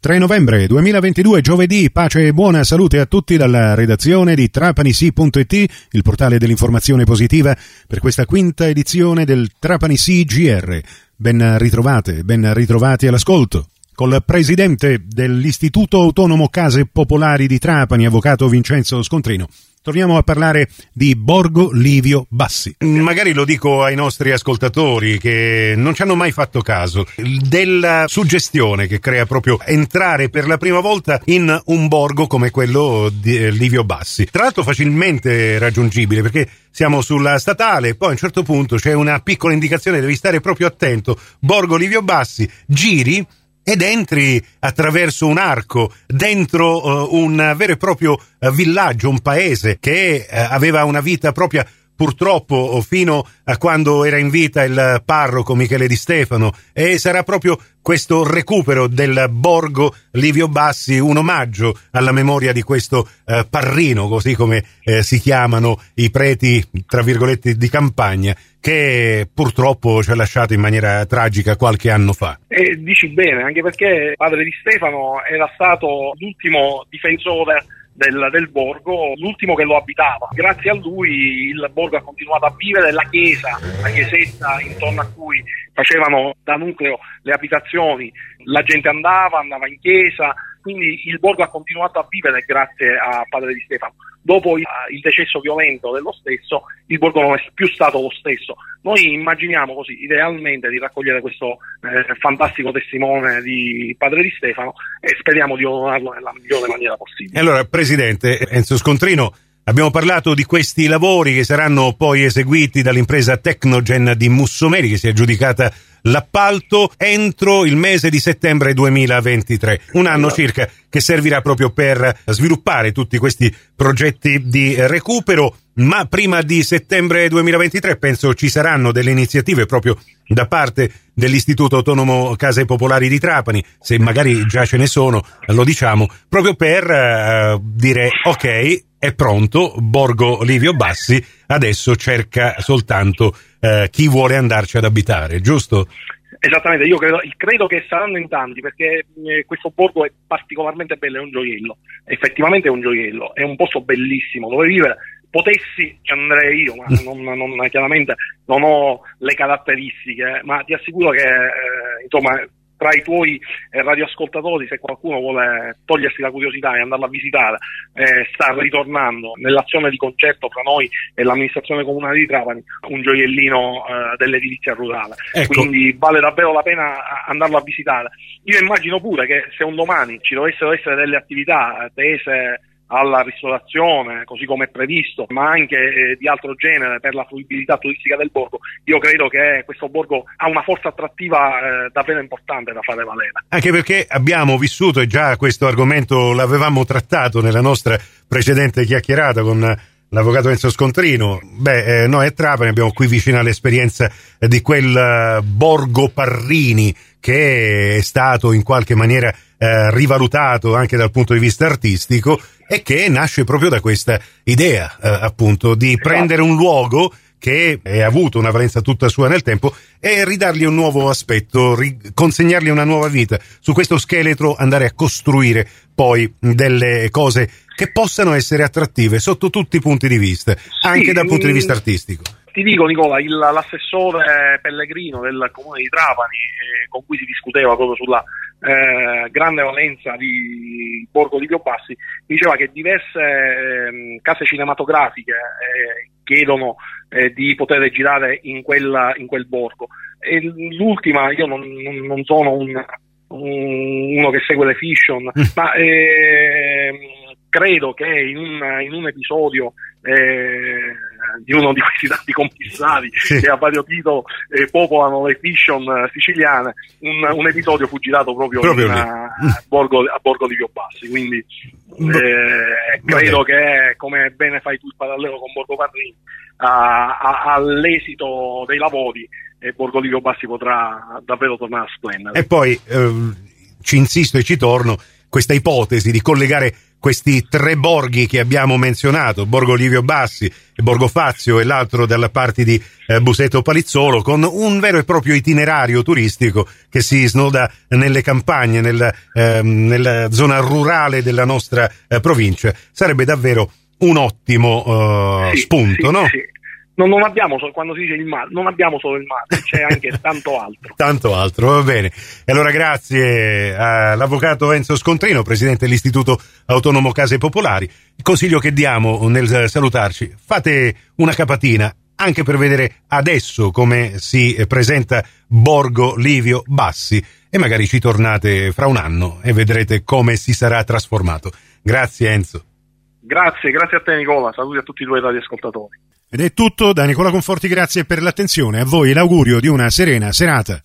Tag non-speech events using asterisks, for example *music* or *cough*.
3 novembre 2022, giovedì, pace e buona salute a tutti dalla redazione di trapanisi.it, il portale dell'informazione positiva, per questa quinta edizione del Trapanisi GR. Ben ritrovate, ben ritrovati all'ascolto. Col presidente dell'Istituto Autonomo Case Popolari di Trapani, avvocato Vincenzo Scontrino. Torniamo a parlare di Borgo Livio Bassi. Magari lo dico ai nostri ascoltatori che non ci hanno mai fatto caso della suggestione che crea proprio entrare per la prima volta in un borgo come quello di eh, Livio Bassi. Tra l'altro facilmente raggiungibile perché siamo sulla statale, poi a un certo punto c'è una piccola indicazione, devi stare proprio attento. Borgo Livio Bassi, giri ed entri attraverso un arco dentro uh, un vero e proprio uh, villaggio, un paese che uh, aveva una vita propria purtroppo fino a quando era in vita il parroco Michele Di Stefano e sarà proprio questo recupero del borgo Livio Bassi un omaggio alla memoria di questo eh, parrino, così come eh, si chiamano i preti, tra virgolette, di campagna, che purtroppo ci ha lasciato in maniera tragica qualche anno fa. E dici bene, anche perché padre Di Stefano era stato l'ultimo difensore del, del, borgo, l'ultimo che lo abitava. Grazie a lui il borgo ha continuato a vivere, la chiesa, la chiesetta intorno a cui facevano da nucleo le abitazioni, la gente andava, andava in chiesa, quindi il borgo ha continuato a vivere grazie a padre Di Stefano dopo il, il decesso violento dello stesso, il borgo non è più stato lo stesso. Noi immaginiamo così, idealmente, di raccogliere questo eh, fantastico testimone di Padre di Stefano e speriamo di onorarlo nella migliore maniera possibile. Allora, Presidente Enzo Scontrino, Abbiamo parlato di questi lavori che saranno poi eseguiti dall'impresa Tecnogen di Mussomeri che si è aggiudicata l'appalto entro il mese di settembre 2023, un anno circa che servirà proprio per sviluppare tutti questi progetti di recupero. Ma prima di settembre 2023 penso ci saranno delle iniziative proprio da parte dell'Istituto Autonomo Case Popolari di Trapani, se magari già ce ne sono, lo diciamo, proprio per uh, dire ok, è pronto, Borgo Livio Bassi adesso cerca soltanto uh, chi vuole andarci ad abitare, giusto? Esattamente, io credo, credo, che saranno in tanti perché eh, questo borgo è particolarmente bello, è un gioiello, effettivamente è un gioiello, è un posto bellissimo dove vivere. Potessi ci andrei io, ma non, non, chiaramente non ho le caratteristiche, ma ti assicuro che eh, insomma tra i tuoi eh, radioascoltatori, se qualcuno vuole togliersi la curiosità e andarla a visitare, eh, sta ritornando nell'azione di concerto tra noi e l'amministrazione comunale di Trapani un gioiellino eh, dell'edilizia rurale. Ecco. Quindi vale davvero la pena andarlo a visitare. Io immagino pure che se un domani ci dovessero essere delle attività eh, tese alla ristorazione, così come è previsto, ma anche eh, di altro genere per la fruibilità turistica del borgo, io credo che questo borgo ha una forza attrattiva eh, davvero importante da fare valere. Anche perché abbiamo vissuto e già questo argomento l'avevamo trattato nella nostra precedente chiacchierata con l'avvocato Enzo Scontrino. Beh, eh, noi a Trapani abbiamo qui vicino l'esperienza di quel uh, Borgo Parrini che è stato in qualche maniera eh, rivalutato anche dal punto di vista artistico e che nasce proprio da questa idea, eh, appunto, di esatto. prendere un luogo che ha avuto una valenza tutta sua nel tempo e ridargli un nuovo aspetto, consegnargli una nuova vita. Su questo scheletro andare a costruire poi delle cose che possano essere attrattive sotto tutti i punti di vista, anche sì, dal punto di vista artistico. Ti dico Nicola, il, l'assessore Pellegrino del comune di Trapani, eh, con cui si discuteva proprio sulla eh, grande valenza di Borgo di Piobassi, diceva che diverse eh, case cinematografiche eh, chiedono eh, di poter girare in, quella, in, quel borgo. E l'ultima, io non, non sono un, un, uno che segue le fiction, mm. ma ehm, credo che in un, in un episodio eh, di uno di questi tanti commissari sì. che a vario titolo eh, popolano le fiction siciliane, un, un, episodio fu girato proprio, proprio in, a, Borgo, a Borgo di Piobassi, quindi eh, credo che come bene fai tu il parallelo con Borgo Parrini, all'esito dei lavori eh, Borgo di Piobassi potrà davvero tornare a splendere. E poi eh, ci insisto e ci torno, questa ipotesi di collegare questi tre borghi che abbiamo menzionato, Borgo Livio Bassi, Borgo Fazio e l'altro dalla parte di eh, Buseto Palizzolo, con un vero e proprio itinerario turistico che si snoda nelle campagne, nel, eh, nella zona rurale della nostra eh, provincia. Sarebbe davvero un ottimo sì, spunto, sì, no? Sì. Non, non, abbiamo solo, quando si dice il mare, non abbiamo solo il mare, c'è anche *laughs* tanto altro. tanto altro, va bene. E allora grazie all'avvocato Enzo Scontrino, presidente dell'Istituto Autonomo Case Popolari. Il consiglio che diamo nel salutarci, fate una capatina anche per vedere adesso come si presenta Borgo Livio Bassi e magari ci tornate fra un anno e vedrete come si sarà trasformato. Grazie Enzo. Grazie, grazie a te Nicola, saluti a tutti i tuoi radioascoltatori. Ed è tutto da Nicola Conforti, grazie per l'attenzione, a voi l'augurio di una serena serata.